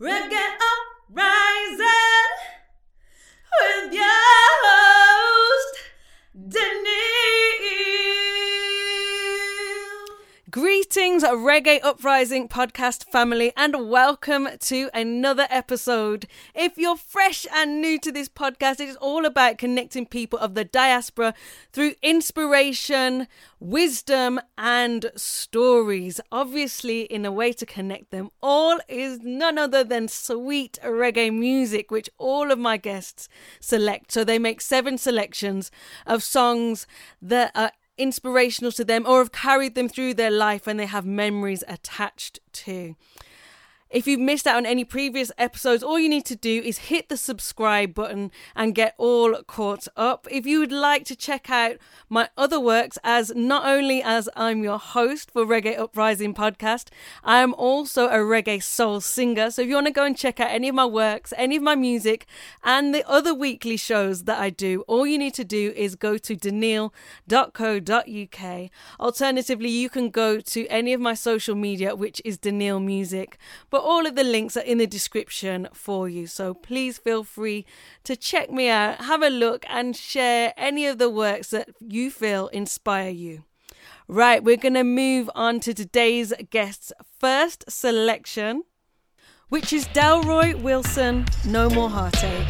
Reggae Greetings, Reggae Uprising podcast family, and welcome to another episode. If you're fresh and new to this podcast, it is all about connecting people of the diaspora through inspiration, wisdom, and stories. Obviously, in a way to connect them all is none other than sweet reggae music, which all of my guests select. So they make seven selections of songs that are inspirational to them or have carried them through their life and they have memories attached to. If you've missed out on any previous episodes, all you need to do is hit the subscribe button and get all caught up. If you would like to check out my other works, as not only as I'm your host for Reggae Uprising podcast, I am also a reggae soul singer. So if you want to go and check out any of my works, any of my music, and the other weekly shows that I do, all you need to do is go to daniil.co.uk. Alternatively, you can go to any of my social media, which is Daniil Music. But all of the links are in the description for you. So please feel free to check me out, have a look, and share any of the works that you feel inspire you. Right, we're going to move on to today's guest's first selection, which is Delroy Wilson, No More Heartache.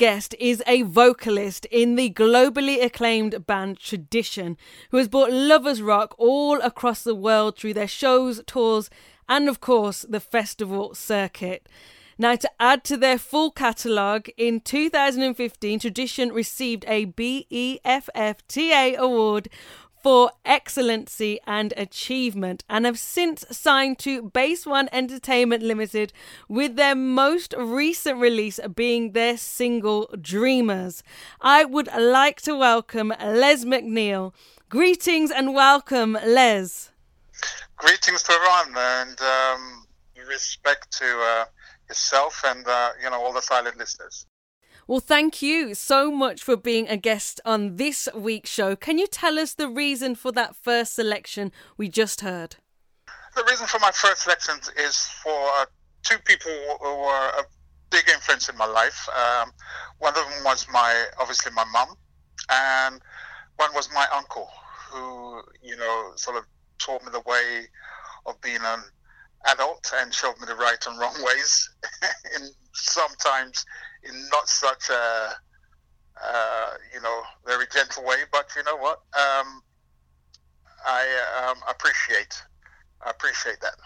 Guest is a vocalist in the globally acclaimed band Tradition, who has brought lovers rock all across the world through their shows, tours, and of course the festival circuit. Now, to add to their full catalogue, in 2015, Tradition received a BEFFTA award for excellency and achievement and have since signed to Base One Entertainment Limited with their most recent release being their single Dreamers. I would like to welcome Les McNeil. Greetings and welcome, Les. Greetings to everyone and um, respect to uh, yourself and uh, you know all the silent listeners. Well, thank you so much for being a guest on this week's show. Can you tell us the reason for that first selection we just heard? The reason for my first selection is for uh, two people who were a big influence in my life. Um, one of them was my obviously my mum, and one was my uncle, who you know sort of taught me the way of being an adult and showed me the right and wrong ways, in sometimes in not such a uh, you know very gentle way. But you know what? Um, I um, appreciate I appreciate that.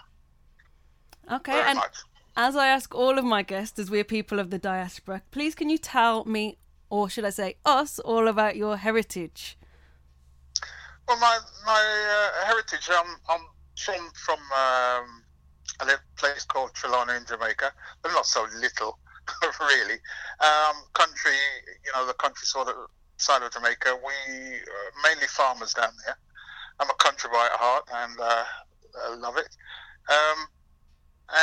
Okay, very and much. as I ask all of my guests, as we're people of the diaspora, please can you tell me, or should I say us, all about your heritage? Well, my my uh, heritage. I'm I'm from from um, a little place called Trelawny in Jamaica, but not so little, really. Um, country, you know, the country sort of side of Jamaica. We uh, mainly farmers down there. I'm a country boy at heart, and uh, I love it. Um,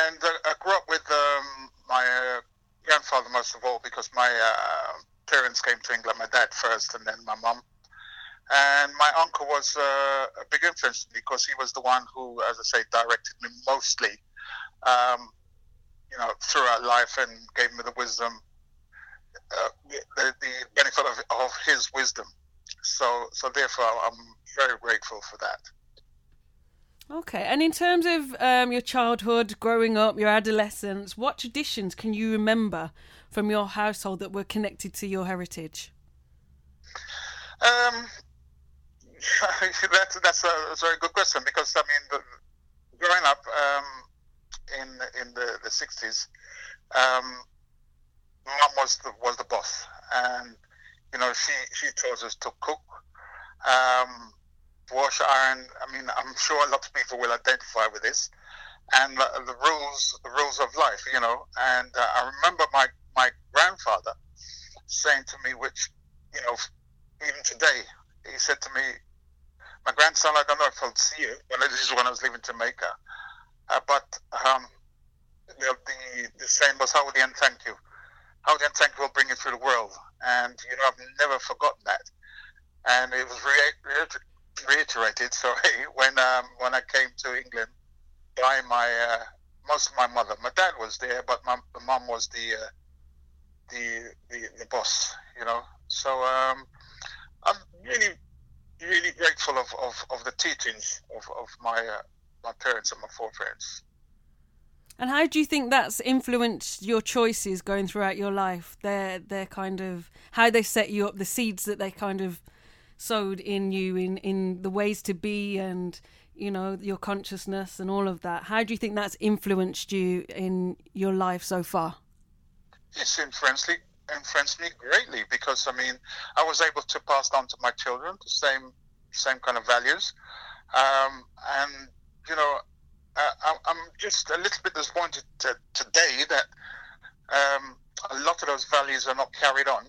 and uh, I grew up with um, my uh, grandfather most of all because my uh, parents came to England. My dad first, and then my mum. And my uncle was uh, a big influence because he was the one who, as I say, directed me mostly, um, you know, throughout life and gave me the wisdom, uh, the, the benefit of, of his wisdom. So, so therefore, I'm very grateful for that. Okay, and in terms of um, your childhood, growing up, your adolescence, what traditions can you remember from your household that were connected to your heritage? Um, that's that's a, that's a very good question because I mean, the, growing up um, in in the the sixties, um, mum was the was the boss, and you know she she taught us to cook, um, wash, iron. I mean, I'm sure a lot of people will identify with this, and the, the rules the rules of life, you know. And uh, I remember my my grandfather saying to me, which you know, even today, he said to me, my grandson, I don't know if I'll see you. Well, this is when I was leaving Jamaica. Uh, but um, the, the, the saying was, howdy and thank you. And thank you will bring you through the world. And, you know, I've never forgotten that. And it was re- re- reiterated, sorry, when um, when I came to England by my, uh, most of my mother. My dad was there, but my, my mum was the, uh, the, the, the boss, you know. So um, I'm really really grateful of, of, of the teachings of, of my uh, my parents and my foreparents. And how do you think that's influenced your choices going throughout your life? Their their kind of how they set you up, the seeds that they kind of sowed in you in, in the ways to be and you know your consciousness and all of that. How do you think that's influenced you in your life so far? It's influenced influenced me greatly because I mean I was able to pass on to my children the same same kind of values, um, and you know uh, I'm just a little bit disappointed to, today that um, a lot of those values are not carried on.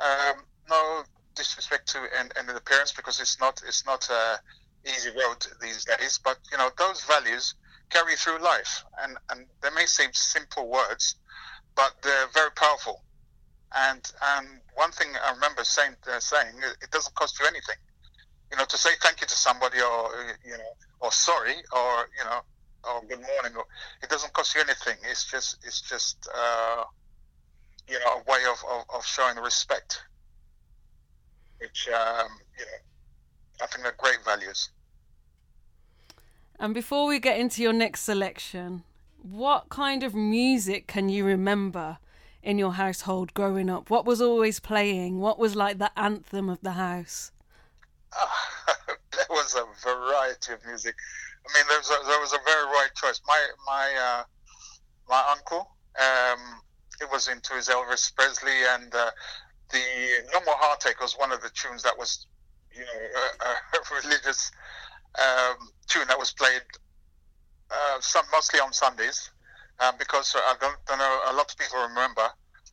Um, no disrespect to and, and the parents because it's not it's not a easy road these days, but you know those values carry through life, and and they may seem simple words, but they're very powerful. And and one thing I remember saying uh, saying it doesn't cost you anything, you know, to say thank you to somebody or you know or sorry or you know or good morning. Or, it doesn't cost you anything. It's just it's just uh, you know a way of, of, of showing respect, which um, you know I think are great values. And before we get into your next selection, what kind of music can you remember in your household growing up? What was always playing? What was like the anthem of the house? There was a variety of music. I mean, there was a, there was a very wide choice. My my uh, my uncle, um, he was into his Elvis Presley, and uh, the No More Heartache was one of the tunes that was, you know, a, a religious um, tune that was played uh, some mostly on Sundays, um, because I don't, don't know a lot of people remember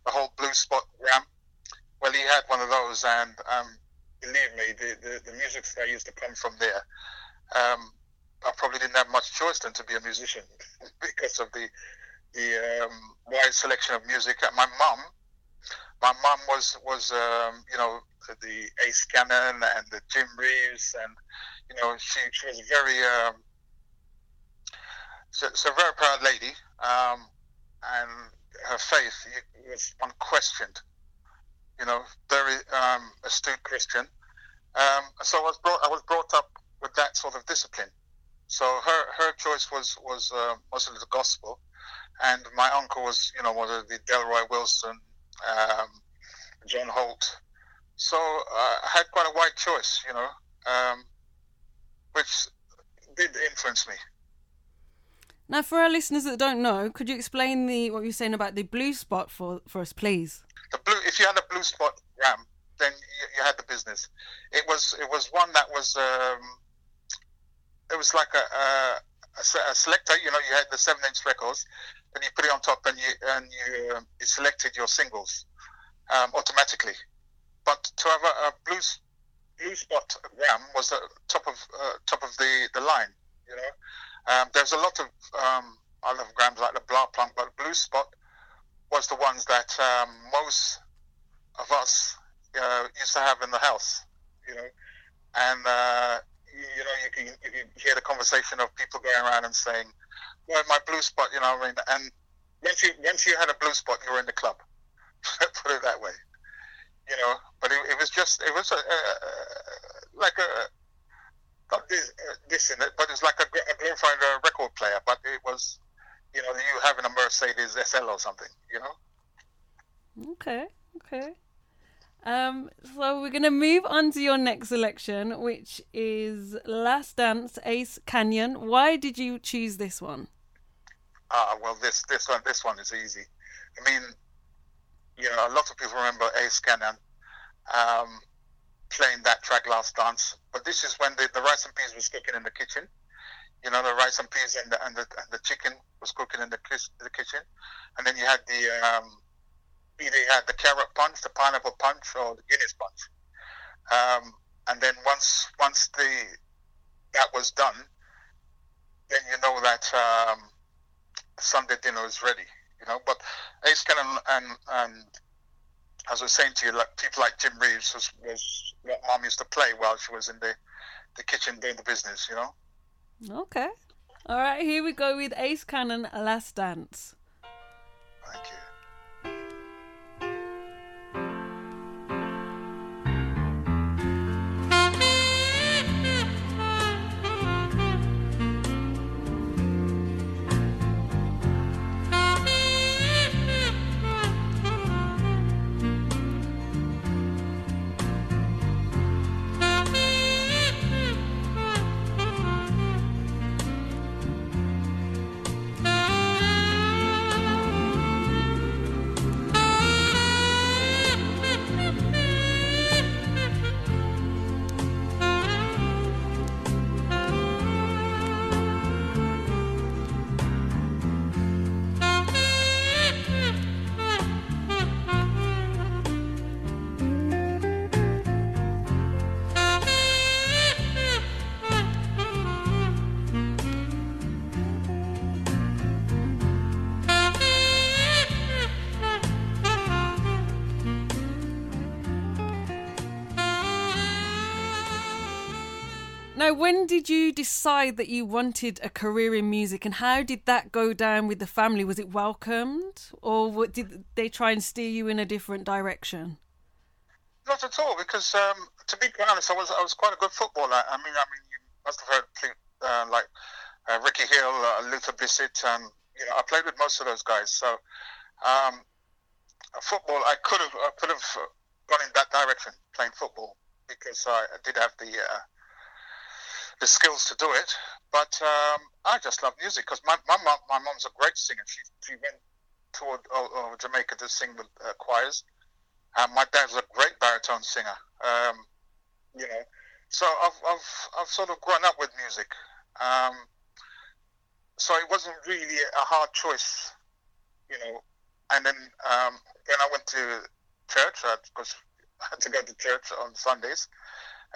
the whole Blue Spot Ram. Well, he had one of those, and um, believe me, the, the, the music that used to come from there. Um, I probably didn't have much choice than to be a musician because of the the um, wide selection of music. My mum, my mum was was um, you know the Ace Cannon and the Jim Reeves, and you know she she was very um, so, very proud lady, um, and her faith was unquestioned. You know, very um, astute Christian. Um, so I was brought I was brought up with that sort of discipline. So her her choice was was uh, mostly the gospel, and my uncle was you know of the Delroy Wilson, um, John Holt. So uh, I had quite a wide choice, you know, um, which did influence me. Now, for our listeners that don't know, could you explain the what you're saying about the blue spot for for us, please? The blue, if you had a blue spot ram, then you, you had the business. It was it was one that was um, it was like a, a, a selector. You know, you had the seven inch records, and you put it on top, and you and you, um, you selected your singles um, automatically. But to have a, a blue blue spot ram was the top of uh, top of the the line. You know, um, there's a lot of um, other grams like the Blaupunkt, but blue spot was the ones that um, most of us uh, used to have in the house, you know, and uh, you, know you can you can hear the conversation of people going around and saying, "Well, my blue spot," you know, what I mean, and once you once you had a blue spot, you were in the club. Put it that way, you know. But it, it was just it was a, a, like a this, uh, this in it, but it's like a, a glorified uh, record player. But it was, you know, you having a Mercedes SL or something, you know. Okay, okay. Um, so we're gonna move on to your next selection, which is Last Dance Ace Cannon. Why did you choose this one? Ah, well, this this one this one is easy. I mean, you know, a lot of people remember Ace Cannon. um, playing that track last dance, but this is when the, the rice and peas was cooking in the kitchen. You know, the rice and peas and the and the, and the chicken was cooking in the, the kitchen, and then you had the um, either you had the carrot punch, the pineapple punch, or the Guinness punch. Um, and then once once the that was done, then you know that um, Sunday dinner is ready. You know, but Ace Cannon and and as I was saying to you, like people like Jim Reeves was, was what Mom used to play while she was in the the kitchen doing the business. You know. Okay. All right, here we go with Ace Cannon Last Dance. Thank you. Now, when did you decide that you wanted a career in music, and how did that go down with the family? Was it welcomed, or did they try and steer you in a different direction? Not at all, because um, to be honest, I was I was quite a good footballer. I mean, I mean, you must have heard uh, like uh, Ricky Hill, uh, Luther Blissett, and you know, I played with most of those guys. So, um, football, I could have I could have gone in that direction, playing football, because I, I did have the uh, the skills to do it. But um, I just love music because my my mom my mom's a great singer. She she went toward uh, uh, Jamaica to sing with uh, choirs. And my dad's a great baritone singer. Um, you know, so I've, I've I've sort of grown up with music. Um, so it wasn't really a hard choice, you know. And then um, when I went to church, because I had to go to church on Sundays.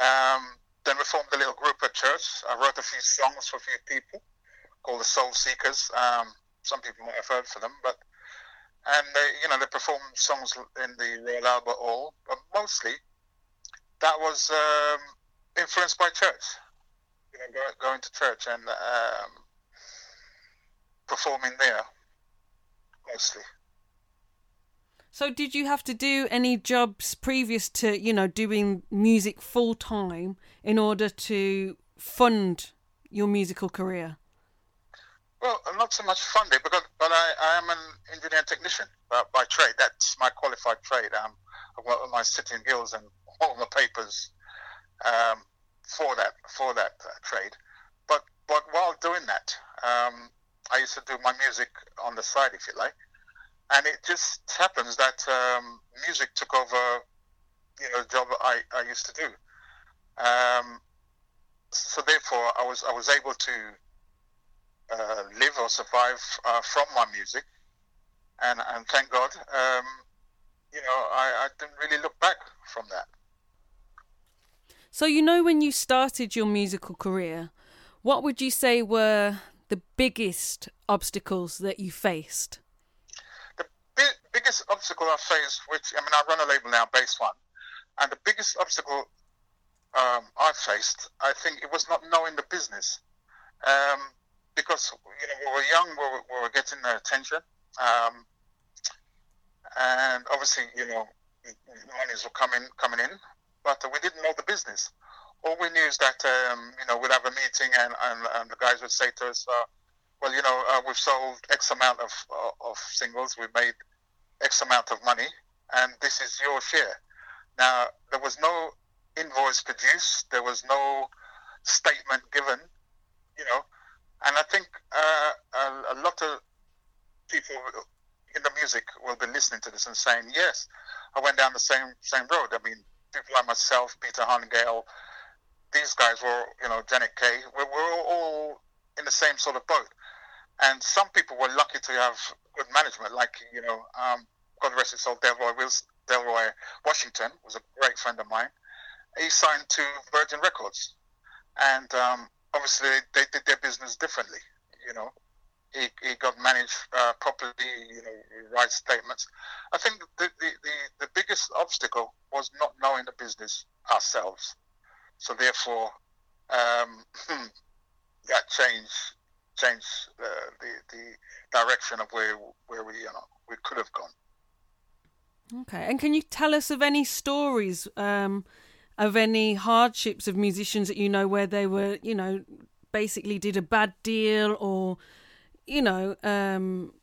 Um, then we formed a little group at church. I wrote a few songs for a few people called the Soul Seekers. Um, some people might have heard for them, but and they, you know, they performed songs in the Royal Albert Hall, but mostly that was um, influenced by church. You know, going to church and um, performing there mostly. So, did you have to do any jobs previous to, you know, doing music full time in order to fund your musical career? Well, not so much funding, because but I, I am an engineer technician by, by trade. That's my qualified trade. Um, I've got all my City and Guilds and all the papers um, for that for that uh, trade. But but while doing that, um, I used to do my music on the side, if you like. And it just happens that um, music took over, you know, the job I, I used to do. Um, so therefore, I was I was able to uh, live or survive uh, from my music, and and thank God, um, you know, I, I didn't really look back from that. So, you know, when you started your musical career, what would you say were the biggest obstacles that you faced? The bi- biggest obstacle I faced, which I mean, I run a label now, Base One, and the biggest obstacle um, I faced, I think it was not knowing the business, um, because you know we were young, we were, we were getting the attention, um, and obviously you know monies were coming coming in, but we didn't know the business. All we knew is that um, you know we'd have a meeting and, and, and the guys would say to us, uh, "Well, you know, uh, we've sold X amount of uh, of singles, we've made X amount of money, and this is your share." Now there was no invoice produced, there was no statement given, you know, and I think uh, a, a lot of people in the music will be listening to this and saying, "Yes, I went down the same same road." I mean, people like myself, Peter Hunnigale, these guys were, you know, Janet Kay, we were all in the same sort of boat. And some people were lucky to have good management, like, you know, um, God rest his soul, Delroy, Delroy Washington was a great friend of mine. He signed to Virgin Records. And um, obviously they did their business differently, you know. He, he got managed uh, properly, you know, write statements. I think the, the, the, the biggest obstacle was not knowing the business ourselves. So therefore, um, that changed changed uh, the the direction of where where we you know we could have gone. Okay, and can you tell us of any stories um, of any hardships of musicians that you know where they were, you know, basically did a bad deal or, you know, um,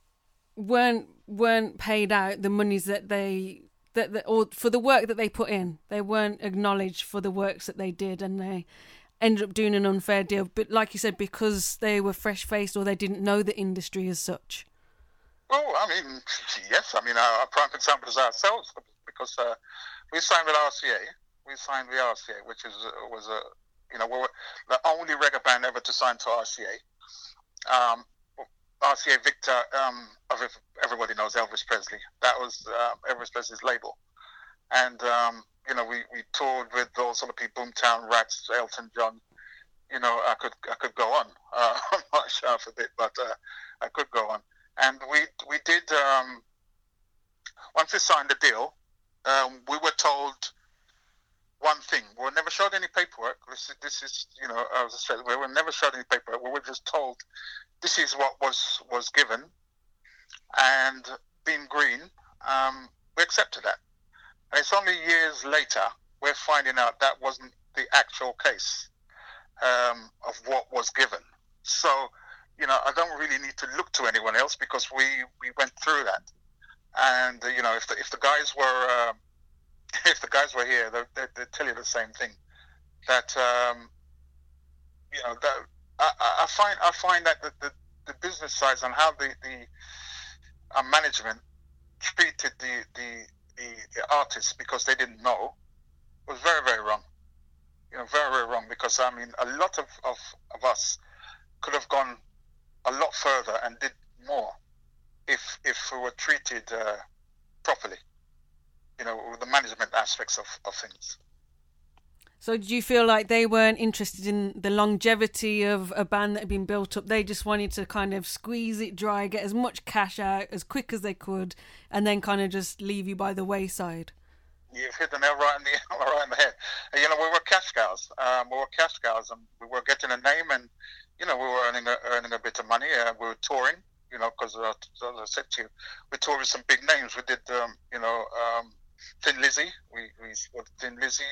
weren't weren't paid out the monies that they that, that or for the work that they put in. They weren't acknowledged for the works that they did, and they ended up doing an unfair deal. But like you said, because they were fresh faced or they didn't know the industry as such. Well, I mean, yes. I mean, our, prime example is ourselves because uh, we signed with RCA. We signed with RCA, which is was a you know we the only reggae band ever to sign to RCA. Um, RCA Victor, um, everybody knows Elvis Presley. That was uh, Elvis Presley's label. And, um, you know, we, we toured with those sort of people, Boomtown Rats, Elton John. You know, I could I could go on. Uh, I'm not sure a bit, but uh, I could go on. And we we did um, once we signed the deal, um, we were told one thing: we were never showed any paperwork. This is, this is you know, as I said, we were never showed any paperwork. We were just told this is what was was given, and being green, um, we accepted that. And it's only years later we're finding out that wasn't the actual case um, of what was given. So, you know, I don't really need to look to anyone else because we, we went through that. And uh, you know, if the, if the guys were uh, if the guys were here, they, would tell you the same thing. That um, you know, that I, I find I find that the, the, the business side and how the the uh, management treated the, the the the artists because they didn't know was very very wrong. You know, very very wrong because I mean a lot of, of, of us could have gone a lot further and did more if if we were treated uh, properly. You know, the management aspects of, of things. So, do you feel like they weren't interested in the longevity of a band that had been built up? They just wanted to kind of squeeze it dry, get as much cash out as quick as they could, and then kind of just leave you by the wayside. You've hit the nail right in the right in the head. You know, we were cash cows. Um, we were cash cows, and we were getting a name, and you know, we were earning a, earning a bit of money. Uh, we were touring. You know, because uh, as I said to you, we toured with some big names. We did, um, you know, um, Thin Lizzy. We we Thin Lizzy.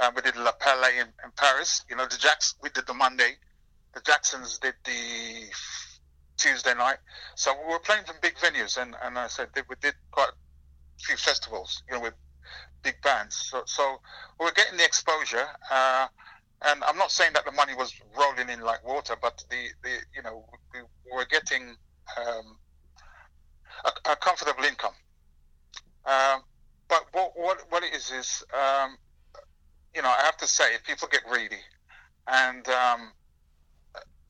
Um, we did La Palais in, in, Paris. You know, the Jacks, we did the Monday. The Jacksons did the Tuesday night. So we were playing some big venues, and, and I said we did quite a few festivals, you know, with big bands. So, so we were getting the exposure. Uh, and I'm not saying that the money was rolling in like water, but the, the you know we were getting um, a, a, comfortable income. Um, but what, what what it is is um, you know I have to say people get greedy, and um,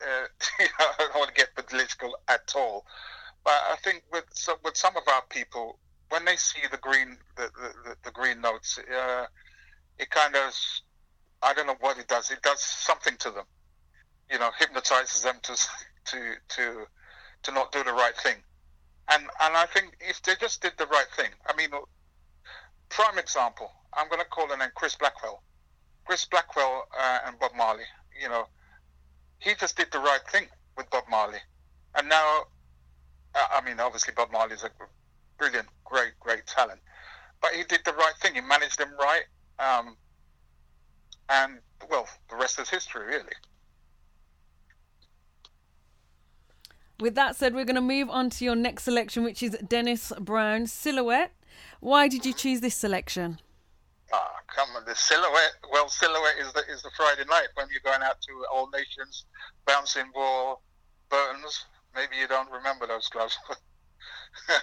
uh, I don't want to get political at all, but I think with some, with some of our people when they see the green the the, the green notes, uh, it kind of I don't know what it does. It does something to them. You know, hypnotizes them to to to to not do the right thing. And and I think if they just did the right thing, I mean, prime example. I'm going to call her name Chris Blackwell. Chris Blackwell uh, and Bob Marley. You know, he just did the right thing with Bob Marley, and now, uh, I mean, obviously Bob Marley is a brilliant, great, great talent, but he did the right thing. He managed them right. Um, and well, the rest is history, really. With that said, we're going to move on to your next selection, which is Dennis Brown Silhouette. Why did you choose this selection? Ah, come on, the silhouette. Well, silhouette is the is the Friday night when you're going out to All Nations, bouncing ball, Burton's. Maybe you don't remember those clubs,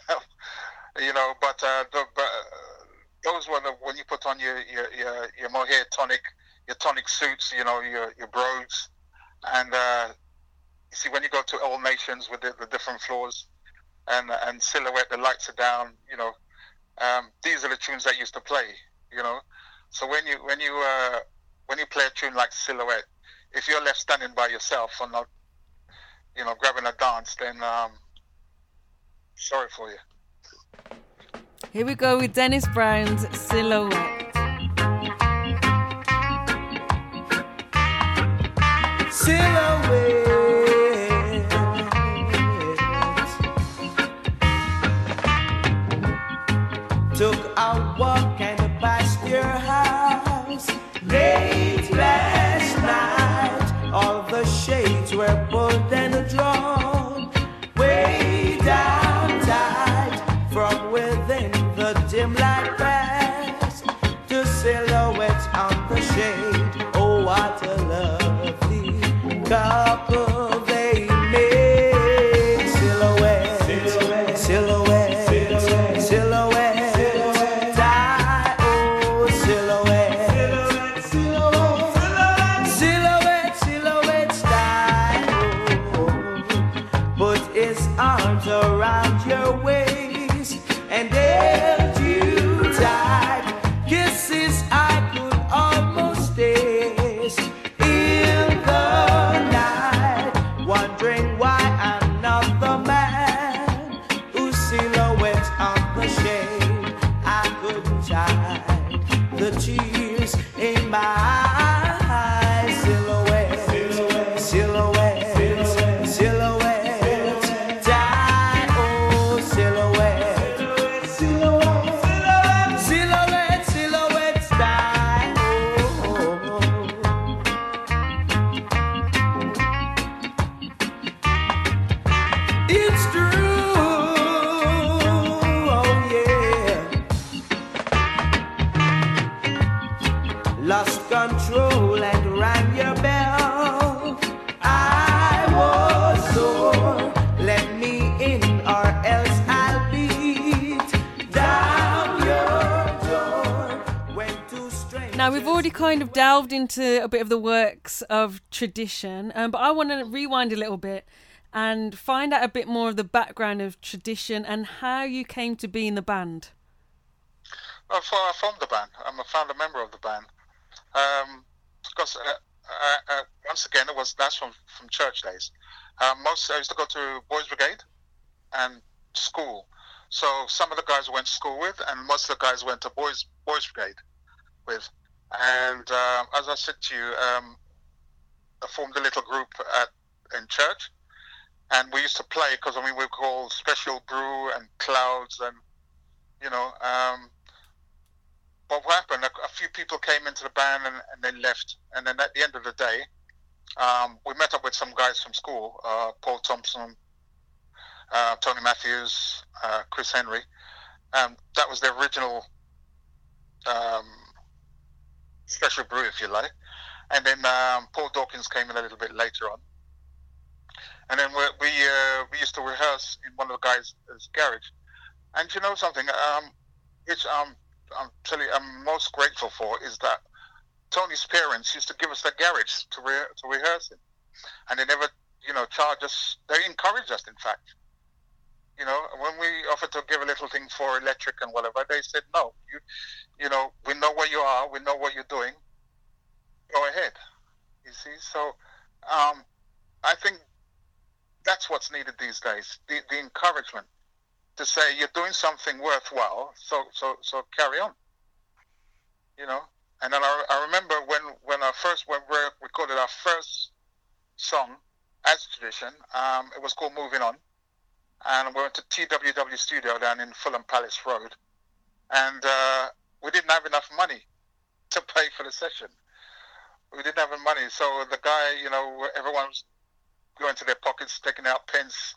you know. But uh, the, uh, those were the when you put on your your your, your mohair tonic your tonic suits, you know, your your brogues, and uh, you see when you go to all nations with the, the, different floors, and and silhouette, the lights are down, you know, um, these are the tunes that used to play, you know. So when you when you uh, when you play a tune like silhouette, if you're left standing by yourself or not, you know, grabbing a dance, then um, sorry for you. Here we go with Dennis Brown's Silhouette. silhouette. A walk into a bit of the works of tradition, um, but I want to rewind a little bit and find out a bit more of the background of tradition and how you came to be in the band. Well, I formed the band. I'm a founder member of the band. Um, because uh, uh, uh, once again, it was that's from from church days. Uh, most I used to go to boys' brigade and school. So some of the guys went to school with, and most of the guys went to boys boys' brigade with. And uh, as I said to you, um, I formed a little group at in church, and we used to play because I mean we were called Special Brew and Clouds, and you know. Um, but what happened? A, a, few people came into the band and, and then left, and then at the end of the day, um, we met up with some guys from school, uh, Paul Thompson, uh, Tony Matthews, uh, Chris Henry. Um, that was the original um, special brew, if you like. and then um, Paul Dawkins came in a little bit later on. And then we we, uh, we used to rehearse in one of the guys' garage. And you know something? Um, which um, I'm telling you, I'm most grateful for is that Tony's parents used to give us the garage to re- to rehearse in, and they never, you know, charge us. They encouraged us, in fact. You know, when we offered to give a little thing for electric and whatever, they said no. You, you know, we know where you are. We know what you're doing. Go ahead. You see, so um, I think that's what's needed these days. The the encouragement to say you're doing something worthwhile. So so so carry on. You know, and then I, I remember when when I first when we recorded our first song as tradition. Um, it was called Moving On, and we went to TWW Studio down in Fulham Palace Road, and uh, we didn't have enough money to pay for the session. We didn't have enough money, so the guy, you know, everyone was going to their pockets, taking out pens.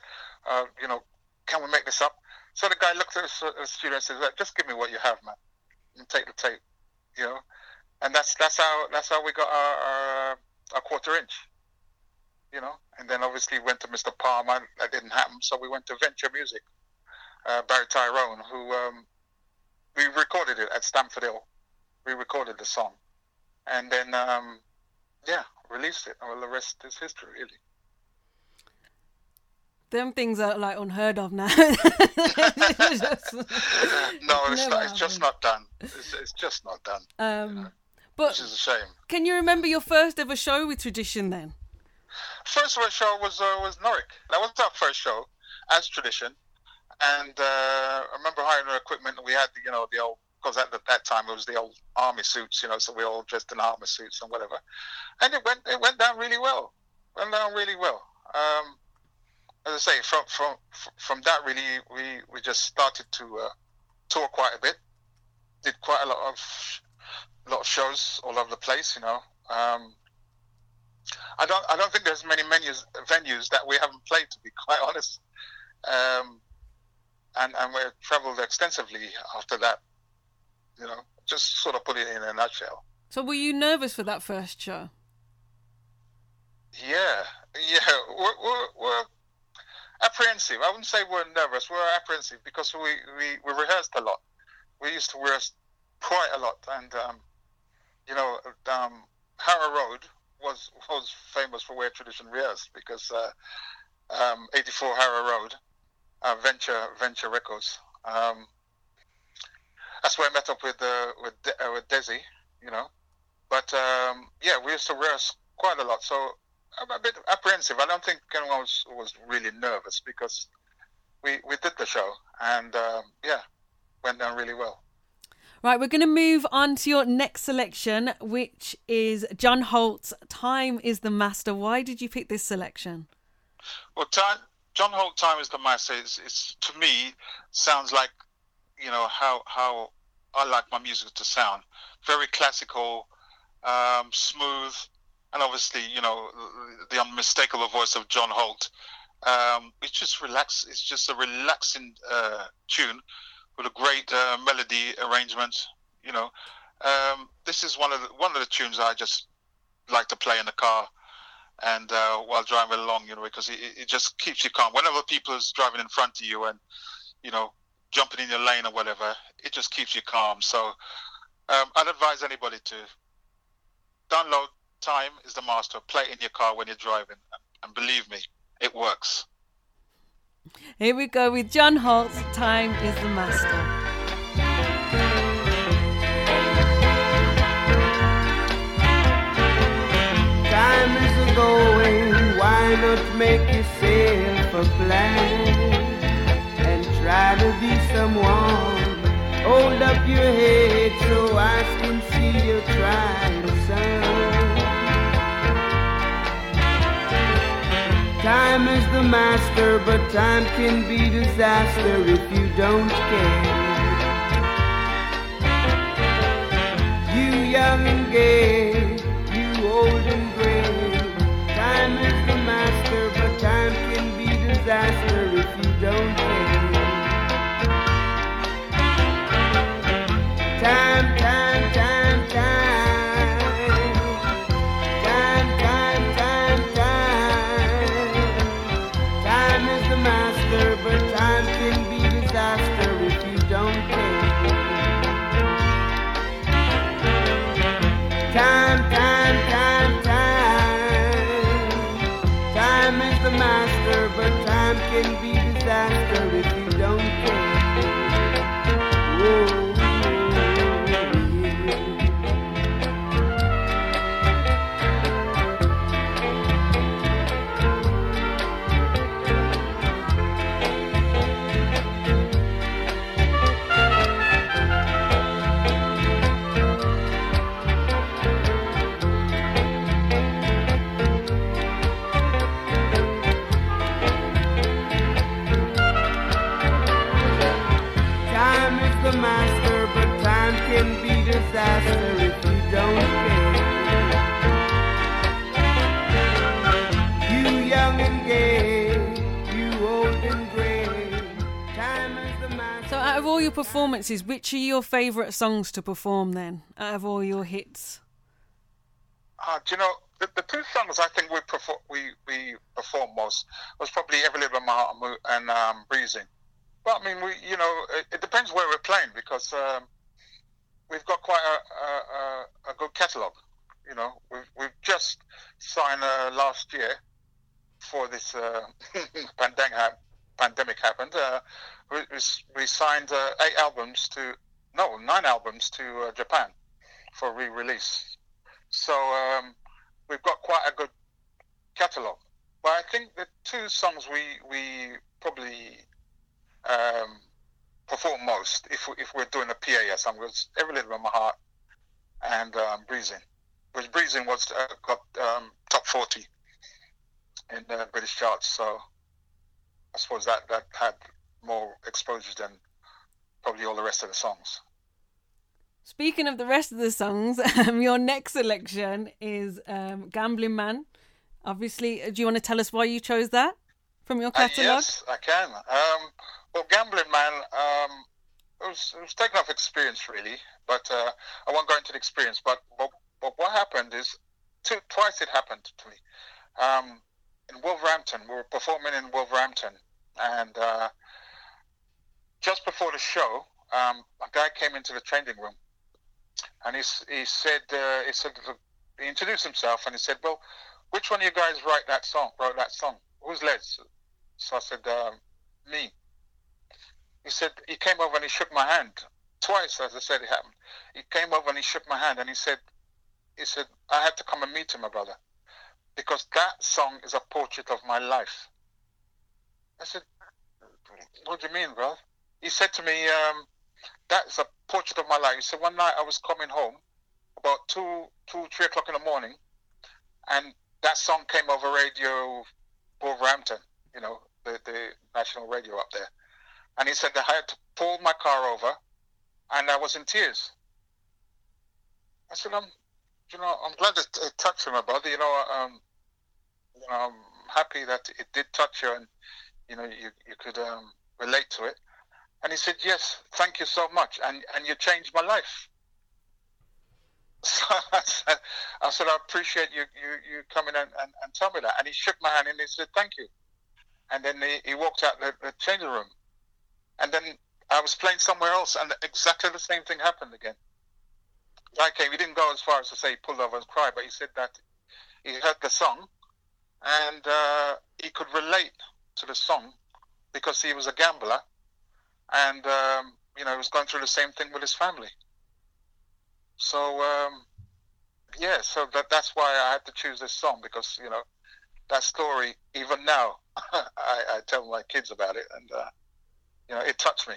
Uh, you know, can we make this up? So the guy looked at the studio and says, "Just give me what you have, man, and take the tape." You know, and that's that's how that's how we got our our, our quarter inch. You know, and then obviously went to Mr. Palmer. That didn't happen, so we went to Venture Music, uh, Barry Tyrone, who um, we recorded it at Stamford Hill. We recorded the song, and then um, yeah, released it. Well, the rest is history, really. Them things are like unheard of now. no, it's, not, it's just not done. It's, it's just not done, um, which but is a shame. can you remember your first ever show with Tradition then? First of our show was uh, was Norwich. That was our first show as tradition, and uh, I remember hiring our equipment. We had you know the old because at the, that time it was the old army suits, you know, so we all dressed in army suits and whatever, and it went it went down really well. Went down really well. Um, as I say, from from from that really we we just started to uh, tour quite a bit. Did quite a lot of a lot of shows all over the place, you know. Um, I don't I don't think there's many menus venues that we haven't played to be quite honest. Um, and and we've travelled extensively after that. You know, just sort of put it in a nutshell. So were you nervous for that first show? Yeah, yeah, we're, we're, we're apprehensive. I wouldn't say we're nervous. We're apprehensive because we, we, we rehearsed a lot. We used to rehearse quite a lot, and um, you know, um, Harrow Road was was famous for where tradition rehearsed because uh, um, 84 Harrow Road, uh, Venture Venture Records. Um, that's where I met up with uh, with De- uh, with Desi, you know. But um, yeah, we used to rehearse quite a lot, so I'm a bit apprehensive. I don't think anyone was was really nervous because we we did the show and um, yeah, went down really well. Right, we're going to move on to your next selection, which is John Holt's "Time Is the Master." Why did you pick this selection? Well, time, John Holt, "Time Is the Master" is, is to me sounds like you know how how I like my music to sound. Very classical, um, smooth, and obviously you know the unmistakable voice of John Holt. Um, it's just relax. It's just a relaxing uh, tune with a great uh, melody arrangement. You know, um, this is one of the, one of the tunes I just like to play in the car and uh, while driving along, you know, because it, it just keeps you calm. Whenever people is driving in front of you and you know jumping in your lane or whatever, it just keeps you calm. So um, I'd advise anybody to download "Time Is the Master," play it in your car when you're driving, and believe me, it works. Here we go with John Holt's "Time Is the Master." Time is a going, why not make yourself a plan and try to be someone? Hold up your head so I can see you trying, Time is the master, but time can be disaster if you don't care. You young and gay, you old and gray. Time is the master, but time can be disaster if you don't care. Time, time, disaster if you don't care. You young and gay, you old and gray. Time is the master. So, out of all your performances, which are your favourite songs to perform then? Out of all your hits? Uh, do you know the, the two songs I think we perform we we performed most was probably "Every Little Bit of My Heart" and and um, "Breezing." But I mean, we you know it, it depends where we're playing because um, we've got quite a, a, a, good catalogue. You know, we've we've just signed uh, last year before this uh, pandemic happened. Uh, we, we signed uh, eight albums to no nine albums to uh, Japan for re-release. So um, we've got quite a good catalogue. But I think the two songs we we probably um, perform most if we, if we're doing a PAS song was "Every Little Bit of My Heart" and um, "Breezing," which "Breezing" was uh, got um, top forty in the British charts. So I suppose that that had more exposure than probably all the rest of the songs. Speaking of the rest of the songs, um, your next selection is um, Gambling Man. Obviously, uh, do you want to tell us why you chose that from your Uh, catalogue? yes, I can. Um, well, Gambling Man, um, it was, it was taken off experience, really, but uh, I won't go into the experience. But, but, but what happened is, two, twice it happened to me. Um, in Wolverhampton, we were performing in Wolverhampton, and uh, just before the show, um, a guy came into the changing room, and he, he said, uh, he said, he introduced himself, and he said, well, which one of you guys write that song? Wrote that song? Who's Les? So I said, um, me. He said, he came over and he shook my hand. Twice, as I said, it happened. He came over and he shook my hand and he said, he said, I had to come and meet him, my brother, because that song is a portrait of my life. I said, what do you mean, bro? He said to me, um, that's a portrait of my life. He said, one night I was coming home about two, two, three o'clock in the morning, and that song came over radio Wolverhampton, you know, the, the national radio up there. And he said that I had to pull my car over and I was in tears. I said, I'm, you know, I'm glad it, it touched my brother. You know, um, you know, I'm happy that it did touch you and, you know, you, you could um, relate to it. And he said, yes, thank you so much. And, and you changed my life. So I said, I said, I appreciate you, you, you coming and, and, and tell me that. And he shook my hand and he said, thank you. And then he, he walked out the, the changing room. And then I was playing somewhere else and exactly the same thing happened again. Guy came, he didn't go as far as to say he pulled over and cried, but he said that he heard the song and uh, he could relate to the song because he was a gambler and, um, you know, he was going through the same thing with his family. So um, yeah, so that that's why I had to choose this song because you know that story. Even now, I, I tell my kids about it, and uh, you know it touched me.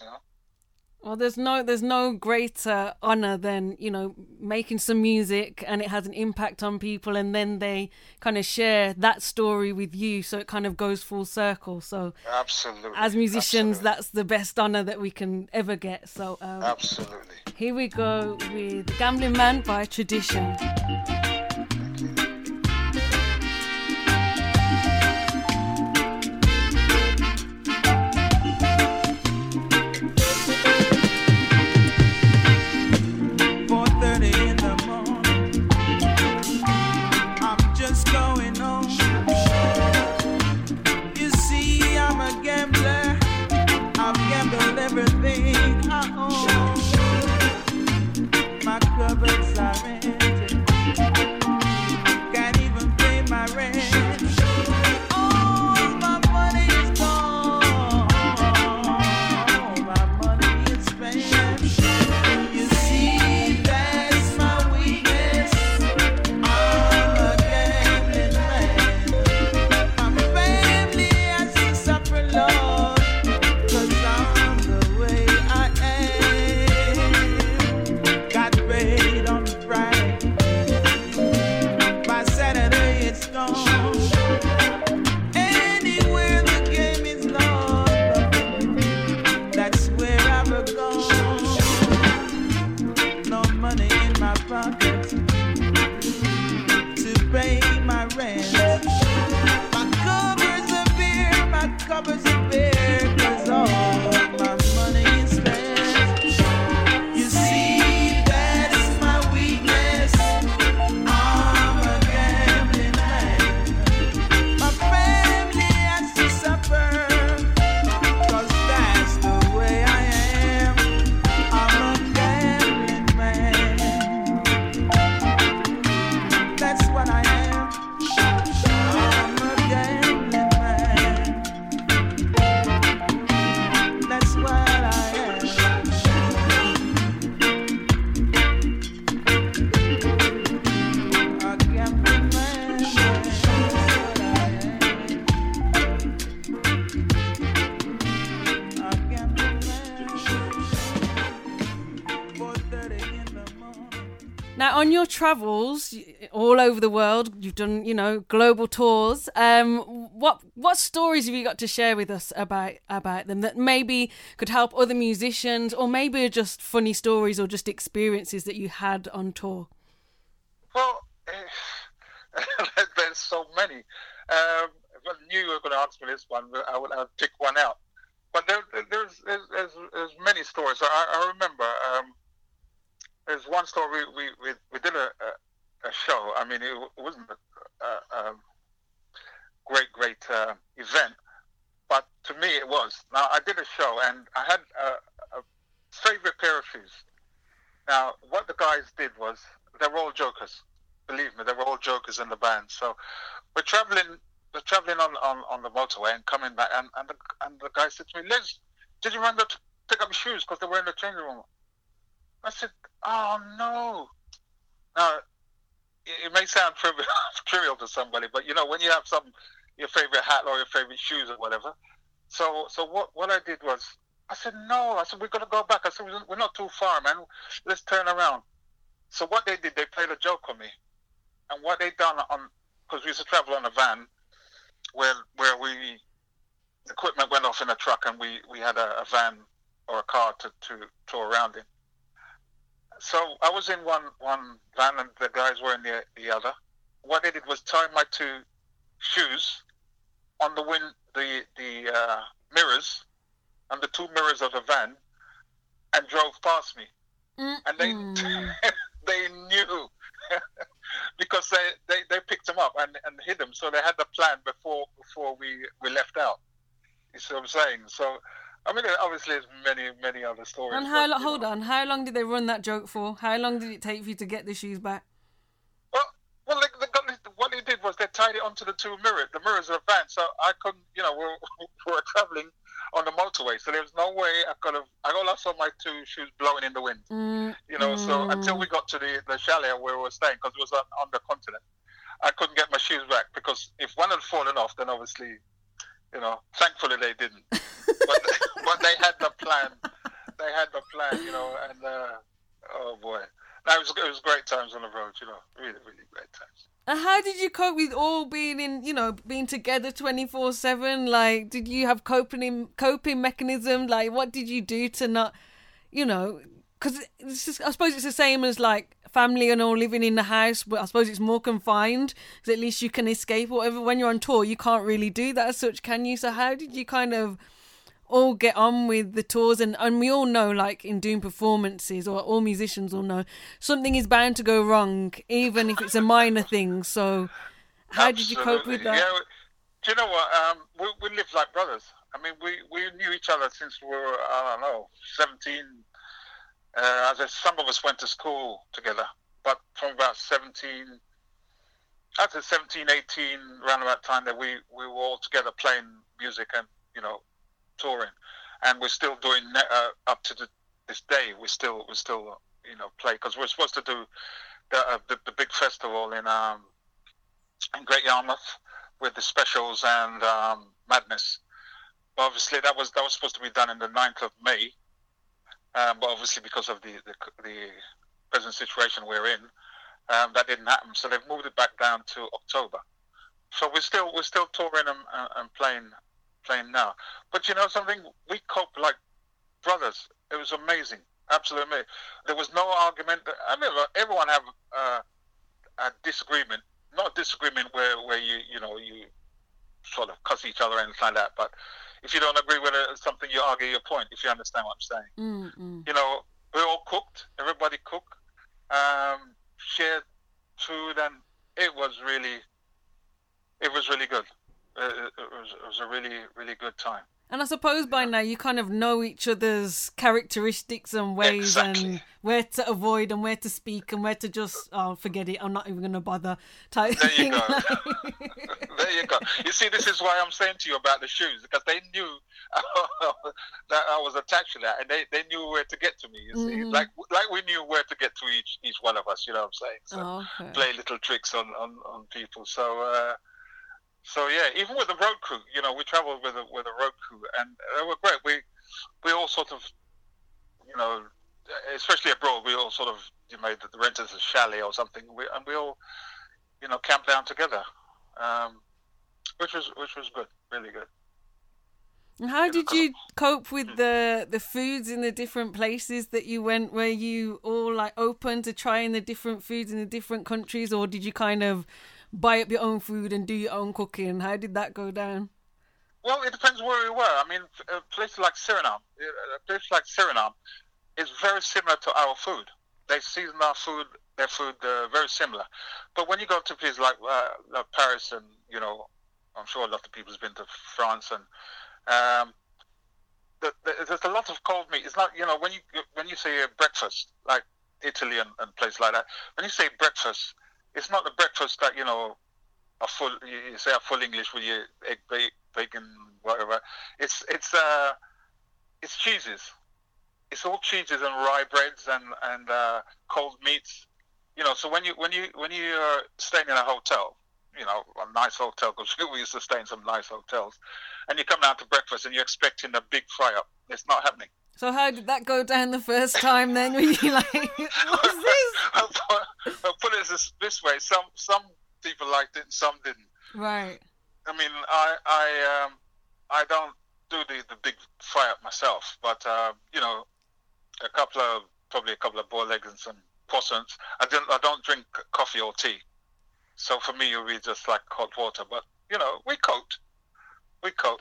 You know. Well, there's no there's no greater honor than you know making some music and it has an impact on people, and then they kind of share that story with you, so it kind of goes full circle. So Absolutely. as musicians, Absolutely. that's the best honor that we can ever get. So um, Absolutely. here we go with "Gambling Man" by Tradition. Travels all over the world, you've done, you know, global tours. Um, what what stories have you got to share with us about about them that maybe could help other musicians, or maybe just funny stories or just experiences that you had on tour? Well, eh, there's so many. Um, knew you were going to ask me this one, but I would, I would pick one out. But there, there's, there's, there's, there's many stories. I, I remember um, there's one story we, we, we did a, a, show. I mean, it, wasn't a, a, a great, great uh, event, but to me it was. Now, I did a show and I had a, a favorite pair of shoes. Now, what the guys did was they were all jokers. Believe me, they were all jokers in the band. So we're traveling, we're traveling on, on, on the motorway and coming back, and, and the and the guy said to me, "Liz, did you remember to pick up your shoes because they were in the changing room?" "Oh no." Now, it, may sound trivial, trivial to somebody, but you know when you have some your favorite hat or your favorite shoes or whatever. So so what what I did was I said no. I said we're gonna go back. I said we're not too far, man. Let's turn around. So what they did, they played a joke on me, and what they done on because we used to travel on a van, where where we equipment went off in a truck, and we we had a, a van or a car to to tour around in. So I was in one one van, and the guys were in the the other. What they did was tie my two shoes on the wind the the uh, mirrors and the two mirrors of the van, and drove past me and they they knew because they, they, they picked them up and, and hid them. So they had the plan before before we, we left out. You see what I'm saying? So I mean, obviously, there's many many other stories. And how but, lo- hold know. on, how long did they run that joke for? How long did it take for you to get the shoes back? Well, well, they, they got, what they did was they tied it onto the two mirrors, the mirrors of the van. So I couldn't, you know, we're, we're traveling on the motorway, so there was no way I could have. I got lost on my two shoes blowing in the wind. Mm, you know. So until we got to the, the chalet where we were staying, because it was on, on the continent, I couldn't get my shoes back because if one had fallen off, then obviously, you know, thankfully they didn't. but, but they had the plan. They had the plan, you know, and uh, oh boy, no, it was it was great times on the road, you know, really really great times. And how did you cope with all being in, you know, being together twenty four seven? Like, did you have coping coping mechanism? Like, what did you do to not, you know, because I suppose it's the same as like family and all living in the house, but I suppose it's more confined because at least you can escape whatever. When you're on tour, you can't really do that as such, can you? So how did you kind of all get on with the tours and, and we all know like in doing performances or all musicians all know something is bound to go wrong even if it's a minor thing so how did you cope with that Yeah, do you know what? Um, we, we lived like brothers. I mean, we, we knew each other since we were, I don't know, 17. Uh, as I- some of us went to school together, but from about 17, after 17, 18, around about time that we, we were all together playing music and, you know, touring. And we're still doing, uh, up to the, this day, we still, we still, you know, play, because we're supposed to do the, uh, the, the big festival in, um, in Great Yarmouth with the specials and um, Madness. But obviously, that was that was supposed to be done in the 9th of May, um, but obviously because of the, the the present situation we're in, um, that didn't happen. So they've moved it back down to October. So we're still we're still touring and, and, playing playing now. But you know something, we cope like brothers. It was amazing, absolutely. There was no argument. I mean, everyone have uh, a disagreement not a disagreement where, where you you know you sort of cuss each other and like that. But if you don't agree with it, something, you argue your point. If you understand what I'm saying, mm, mm. you know, we all cooked. Everybody cooked, um, shared food, and it was really, it was really good. Uh, it, it was it was a really really good time. and i suppose by now you kind of know each other's characteristics and ways and where to avoid and where to speak and where to just oh forget it i'm not even going to bother type There you thing. go. there you go. You see, this is why I'm saying to you about the shoes because they knew that I was attached to that, and they, they knew where to get to me. You see, Mhm. like like we knew where to get to each each one of us. You know what I'm saying? So oh, okay. play little tricks on on, on people. So. Uh, so yeah, even with the road crew, you know, we traveled with a with a road crew, and they were great. We we all sort of, you know, especially abroad, we all sort of you know, the renters a chalet or something, we, and we all, you know, camped down together, um, which was which was good, really good. And How did you cope with the the foods in the different places that you went? Were you all like open to trying the different foods in the different countries, or did you kind of buy up your own food and do your own cooking? How did that go down? Well, it depends where we were. I mean, a place like Suriname, a place like Suriname, is very similar to our food. They season our food, their food, uh, very similar. But when you go to places like, uh, like Paris, and you know, I'm sure a lot of people's been to France, and um, the, the, there's a lot of cold meat. It's not, you know, when you when you say breakfast, like Italy and, and places like that, when you say breakfast, it's not the breakfast that you know a full you say a full English with your egg, bacon, whatever. It's it's uh it's cheeses. It's all cheeses and rye breads and and uh, cold meats. You know, so when you when you when you are staying in a hotel, you know, a nice hotel because we used to stay in some nice hotels, and you come down to breakfast and you're expecting a big fry up. It's not happening. So how did that go down the first time? Then were you like, "What's this?" I'll put, I'll put it this, this way: some some people liked it, and some didn't. Right. I mean, I I um I don't do the the big fry up myself, but uh, you know, a couple of probably a couple of boiled eggs and some croissants. I don't I don't drink coffee or tea, so for me it would be just like hot water. But you know, we coat, we coat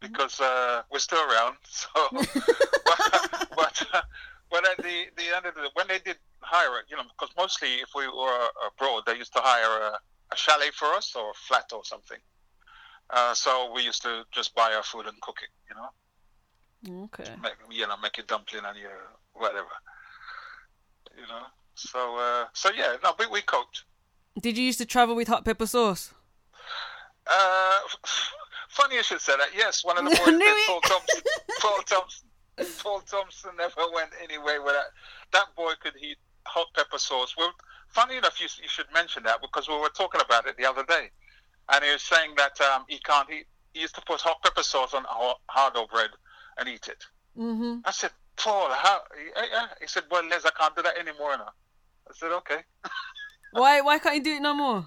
because uh, we're still around. So, but but, uh, but at the the end of the when they did hire you know, because mostly if we were abroad, they used to hire a, a chalet for us or a flat or something. Uh, so we used to just buy our food and cook it, you know. Okay. Make, you know, make your dumpling and your whatever. You know. So uh, so yeah, no, we we cooked. Did you used to travel with hot pepper sauce? Uh, funny you should say that. Yes, one of the boys. Paul Thompson. Paul Thompson. Paul Thompson never went anywhere with that. That boy could eat hot pepper sauce. Well, funny enough, you, you should mention that because we were talking about it the other day, and he was saying that um, he can't eat. He used to put hot pepper sauce on hard bread and eat it. Mm-hmm. I said, Paul, how? Yeah, yeah. He said, well, Les, I can't do that anymore now. I said, okay. Why why can't you do it no more?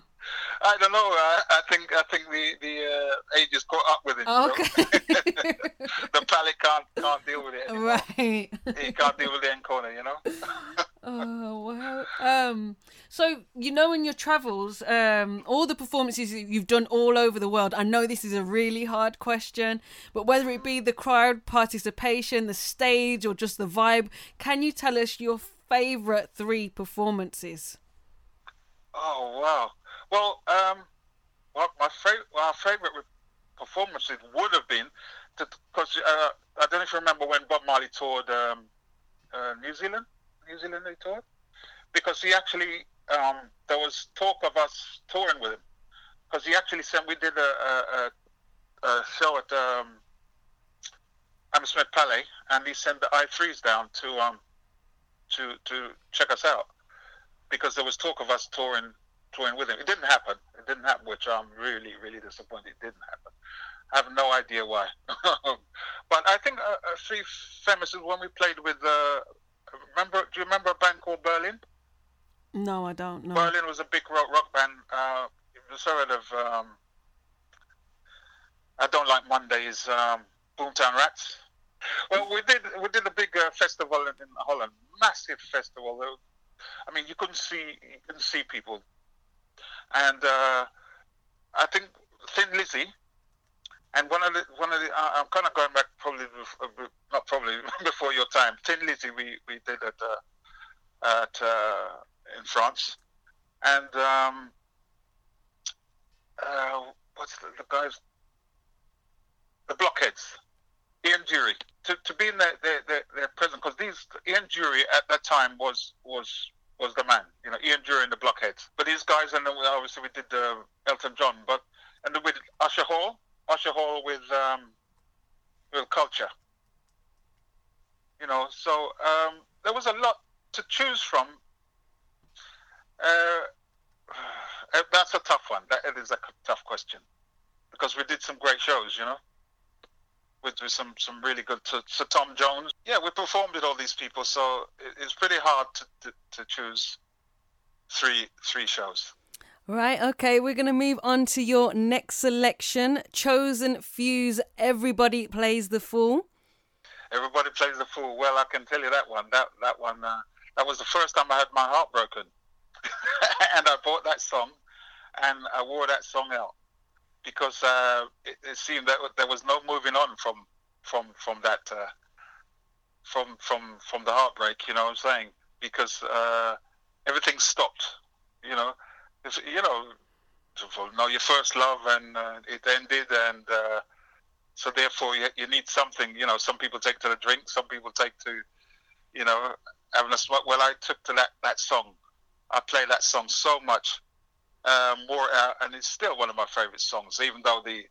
I don't know. I, I think I think the the uh, age has caught up with him. Oh, okay. the palate can't can't deal with it. Anymore. right. He can't deal with the end corner, you know. Oh wow. Um so you know in your travels, um, all the performances you've done all over the world, I know this is a really hard question, but whether it be the crowd participation, the stage, or just the vibe, can you tell us your favourite three performances? Oh wow. Well, um, well, my favorite, well, our favorite performances would have been because uh, I don't know if you remember when Bob Marley toured um, uh, New Zealand. New Zealand they toured because he actually um, there was talk of us touring with him because he actually sent we did a, a, a, a show at um, Hammersmith Palais and he sent the I-Threes down to um to to check us out because there was talk of us touring touring with him. It didn't happen. It didn't happen, which I'm really really disappointed. It didn't happen. I have no idea why. but I think uh, uh, three famous is when we played with. Uh, remember? Do you remember a band called Berlin? No, I don't know. Berlin was a big rock, rock band. Uh, it was sort of. Um, I don't like Mondays. Um, Boomtown Rats. Well, we did we did a big uh, festival in, in Holland, massive festival. I mean, you couldn't see you couldn't see people, and uh, I think Thin Lizzy, and one of the one of the uh, I'm kind of going back probably bef- a bit- not probably before your time. Thin Lizzy, we we did at uh, at uh, in France, and um, uh, what's the, the guys? The Blockheads. Ian Dury to, to be in their their, their, their presence because these Ian Dury at that time was was was the man you know Ian Dury and the Blockheads. But these guys and then we, obviously we did Elton John but and then we did Usher Hall Usher Hall with um, with Culture. You know so um, there was a lot to choose from. Uh, that's a tough one. That is a tough question because we did some great shows you know with, with some some really good. To, to Tom Jones, yeah, we performed with all these people, so it, it's pretty hard to, to, to choose three three shows. Right, okay, we're going to move on to your next selection. Chosen Few's, Everybody Plays the Fool. Everybody plays the fool. Well, I can tell you that one. That that one. Uh, that was the first time I had my heart broken, and I bought that song, and I wore that song out because uh, it, it, seemed that there was no moving on from from from that uh, from from from the heartbreak. You know what I'm saying? Because uh, everything stopped. You know, it's, you know, know your first love, and uh, it ended, and uh, so therefore, you, you need something. You know, some people take to the drink, some people take to, you know, having a smoke. Well, I took to that that song. I play that song so much um, more, uh, and it's still one of my favorite songs. Even though the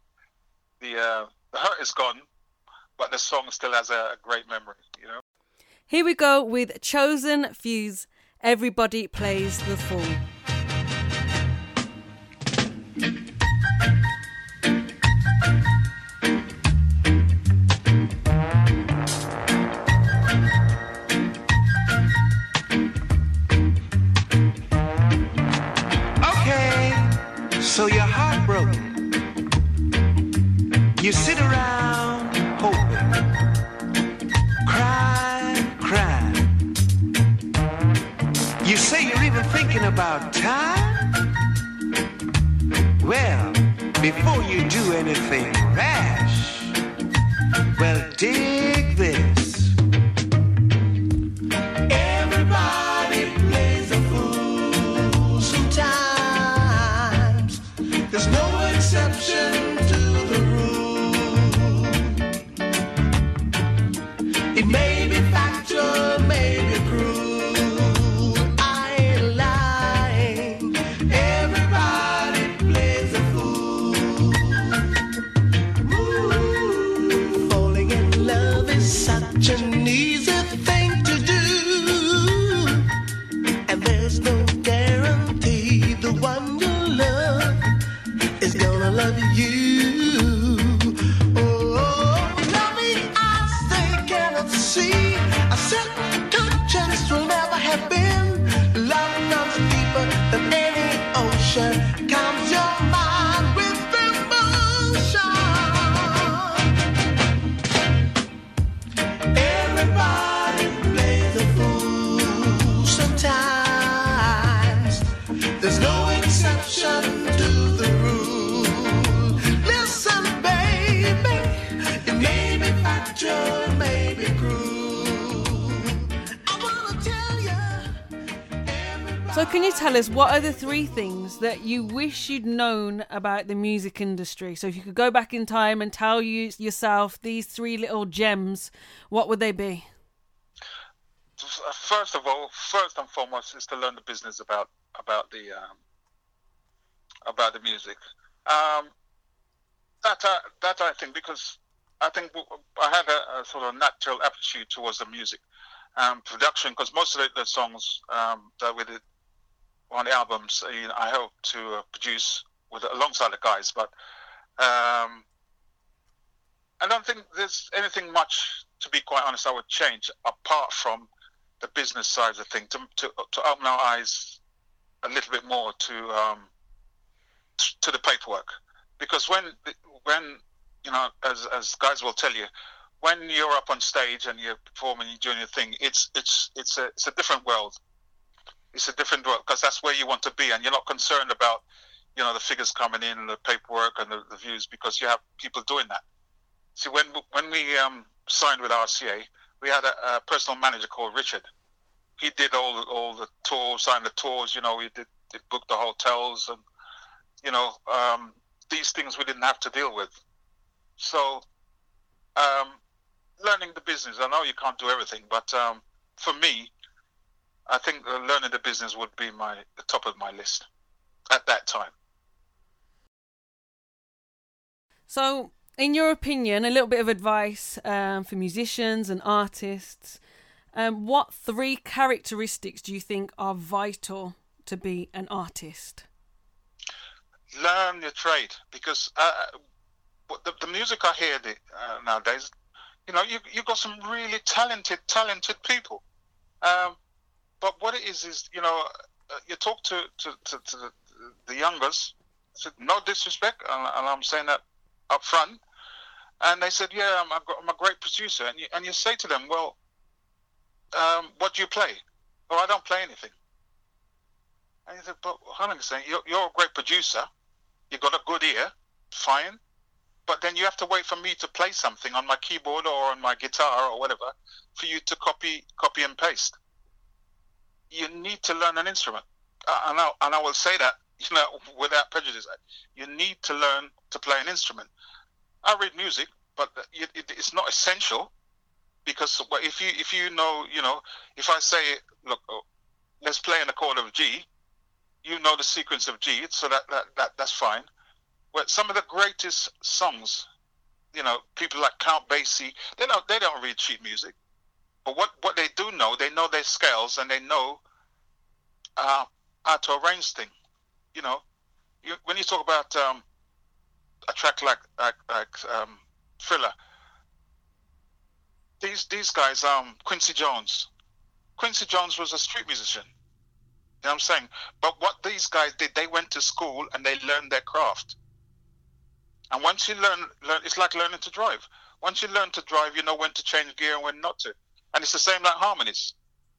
the uh, the hurt is gone, but the song still has a great memory. You know. Here we go with Chosen Few's. Everybody plays the fool. About time. Well, before you do anything rash, well, dig this. can you us what are the three things that you wish you'd known about the music industry? So if you could go back in time and tell you yourself these three little gems, what would they be? First of all, first and foremost, is to learn the business about about the um, about the music. Um, that uh, that I think because I think I had a, a, sort of natural aptitude towards the music um, production because most of the, the songs um, that we did on the albums, you know, I hope to uh, produce with alongside the guys. But um, I don't think there's anything much, to be quite honest, I would change apart from the business side of the thing to to, to open our eyes a little bit more to um, to the paperwork because when when you know as as guys will tell you when you're up on stage and you're performing you're doing your thing it's it's it's a it's a different world it's a different world because that's where you want to be, and you're not concerned about you know the figures coming in and the paperwork and the, the views because you have people doing that. See, when when we um, signed with RCA, we had a, a, personal manager called Richard. He did all all the tours, signed the tours. You know, he did, did the hotels, and you know um, these things we didn't have to deal with. So, um, learning the business. I know you can't do everything, but um, for me, I think learning the business would be my the top of my list at that time. So, in your opinion, a little bit of advice um, for musicians and artists. Um, what three characteristics do you think are vital to be an artist? Learn your trade because uh, the, the music I hear the, uh, nowadays, you know, you you got some really talented, talented people. Um, but what it is is, you know, uh, you talk to to, to, to the, the youngers. So no disrespect, and, and I'm saying that up front. And they said, "Yeah, I'm, I'm a great producer." And you, and you say to them, "Well, um, what do you play?" "Oh, I don't play anything." And you said, "But hold on a second. You're, you're a great producer. you've got a good ear, fine. But then you have to wait for me to play something on my keyboard or on my guitar or whatever for you to copy, copy and paste. You need to learn an instrument, and I, and I will say that you know without prejudice. You need to learn to play an instrument. I read music, but it, it, it's not essential because if you if you know you know if I say look oh, let's play an accord of G, you know the sequence of G, so that, that, that that's fine. But some of the greatest songs, you know, people like Count Basie, they don't they don't read sheet music, but what what they do know, they know their scales and they know uh, how to arrange things. You know, you, when you talk about um, a track like like, like um, Thriller, these these guys, um, Quincy Jones. Quincy Jones was a street musician. You know what I'm saying? But what these guys did, they went to school and they learned their craft. And once you learn, learn, it's like learning to drive. Once you learn to drive, you know when to change gear and when not to. And it's the same like harmonies.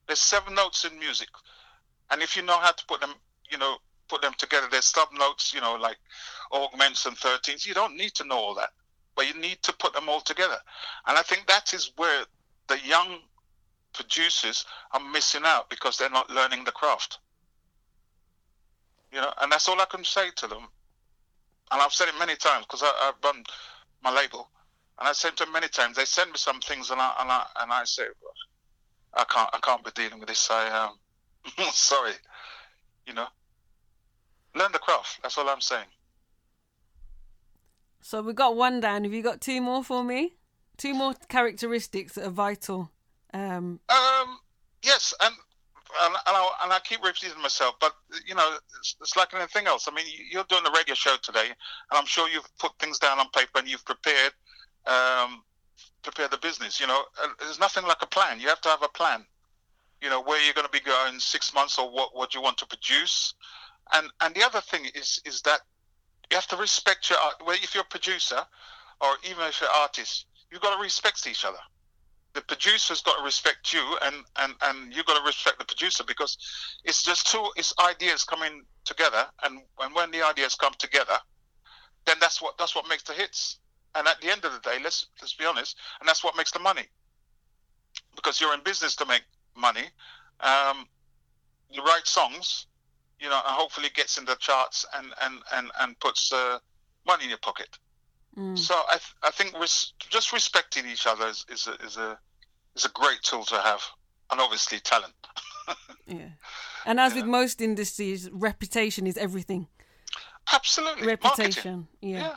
There's seven notes in music, and if you know how to put them, you know, put them together, there's sub notes, you know, like augments and thirteens. You don't need to know all that, but you need to put them all together. And I think that is where the young producers are missing out because they're not learning the craft. You know, and that's all I can say to them. And I've said it many times because I've run my label, and I said to them many times. They send me some things, and I and I and I say, I can't I can't be dealing with this. I um, sorry, you know. Learn the craft. That's all I'm saying. So we got one down. Have you got two more for me? Two more characteristics that are vital. Um, um yes, and and, and, I, and I keep repeating myself, but you know, it's, it's, like anything else. I mean, you're doing a radio show today, and I'm sure you've put things down on paper and you've prepared, um, prepared the business. You know, there's nothing like a plan. You have to have a plan. You know, where you're going to be going six months, or what what you want to produce, and and the other thing is is that you have to respect your. Well, if you're a producer, or even if you're an artist, you've got to respect each other the producer's got to respect you and and and you've got to respect the producer because it's just two it's ideas coming together and and when the ideas come together then that's what that's what makes the hits and at the end of the day let's let's be honest and that's what makes the money because you're in business to make money um, you write songs you know and hopefully gets in the charts and and and and puts uh, money in your pocket mm. so I, th- I think res- just respecting each other is, is, a, is a is a great tool to have, and obviously talent. yeah, and as yeah. with most industries, reputation is everything. Absolutely, reputation. Marketing. Yeah.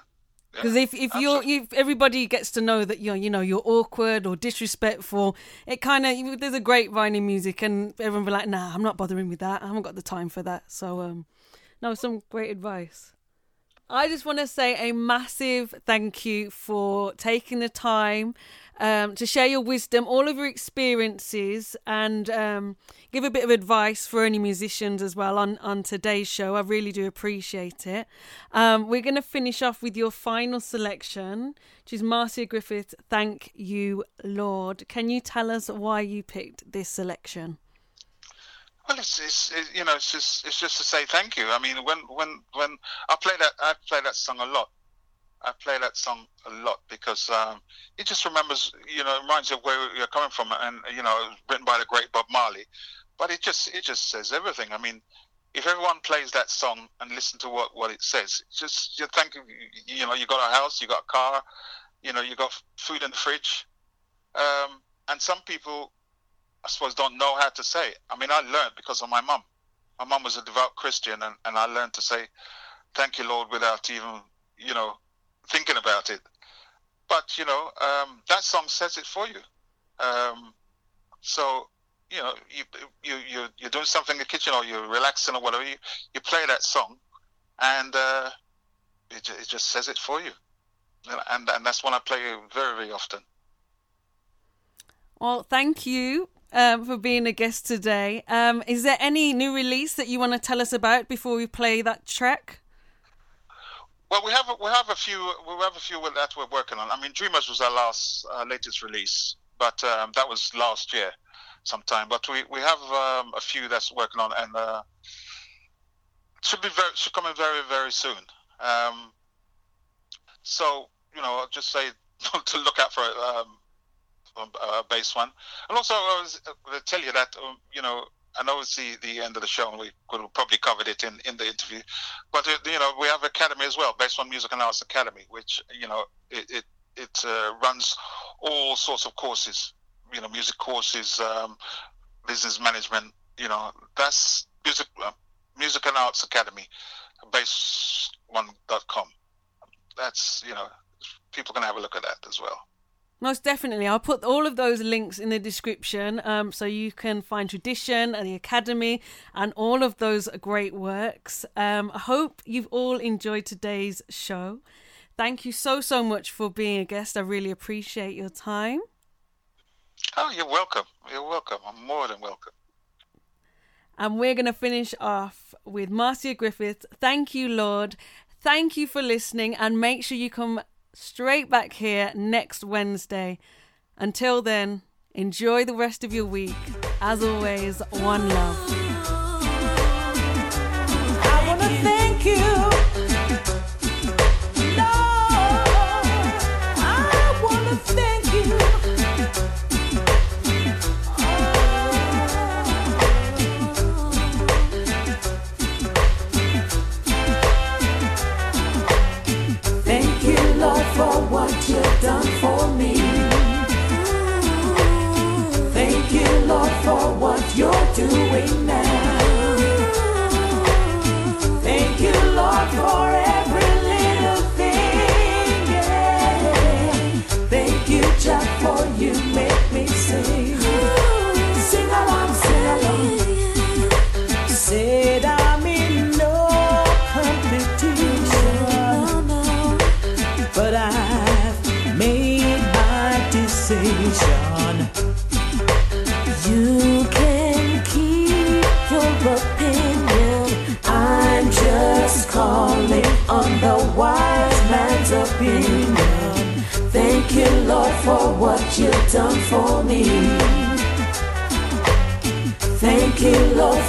Because if, if you're if everybody gets to know that you're you know you're awkward or disrespectful, it kind of there's a grapevine in music and everyone be like, nah, I'm not bothering with that. I haven't got the time for that. So um, no, some great advice. I just want to say a massive thank you for taking the time um, to share your wisdom, all of your experiences, and um, give a bit of advice for any musicians as well on, on today's show. I really do appreciate it. Um, we're going to finish off with your final selection, which is Marcia Griffith, Thank You, Lord. Can you tell us why you picked this selection? Well, it's, it's it, you know it's just it's just to say thank you. I mean, when when when I play that I play that song a lot. I play that song a lot because um, it just remembers, you know, reminds you of where you're coming from, and you know, written by the great Bob Marley. But it just it just says everything. I mean, if everyone plays that song and listen to what what it says, just you think, you know, you got a house, you got a car, you know, you got food in the fridge, um, and some people I suppose don't know how to say it. I mean, I learned because of my mum. My mum was a devout Christian, and, and I learned to say, "Thank you, Lord," without even, you know, thinking about it. But you know, um, that song says it for you. Um, so you know, you you you you're doing something in the kitchen or you're relaxing or whatever. You you play that song, and uh, it it just says it for you. and and that's one I play very very often. Well, thank you um, for being a guest today. Um, is there any new release that you want to tell us about before we play that track? Well, we have we have a few we have a few that we're working on. I mean, Dreamers was our last uh, latest release, but um, that was last year sometime. But we we have um, a few that's working on, and uh, should be very should come in very very soon. Um, so you know, I'll just say to look out for um, a bass one, and also I was going to tell you that um, you know. I know it's the, the end of the show, and we could have probably covered it in, in the interview. But uh, you know, we have Academy as well, based on Music and Arts Academy, which you know it it, it uh, runs all sorts of courses, you know, music courses, um, business management. You know, that's music uh, music and arts academy, bass1.com. That's you know, people can have a look at that as well. Most definitely. I'll put all of those links in the description um, so you can find Tradition and the Academy and all of those great works. Um, I hope you've all enjoyed today's show. Thank you so, so much for being a guest. I really appreciate your time. Oh, you're welcome. You're welcome. I'm more than welcome. And we're going to finish off with Marcia Griffith. Thank you, Lord. Thank you for listening. And make sure you come straight back here next Wednesday. Until then, enjoy the rest of your week. As always, one love. I wanna thank you. Doing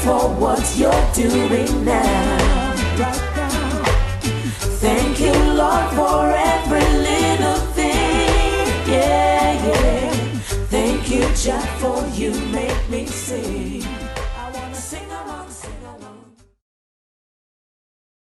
for what you're doing now. Thank you, Lord, for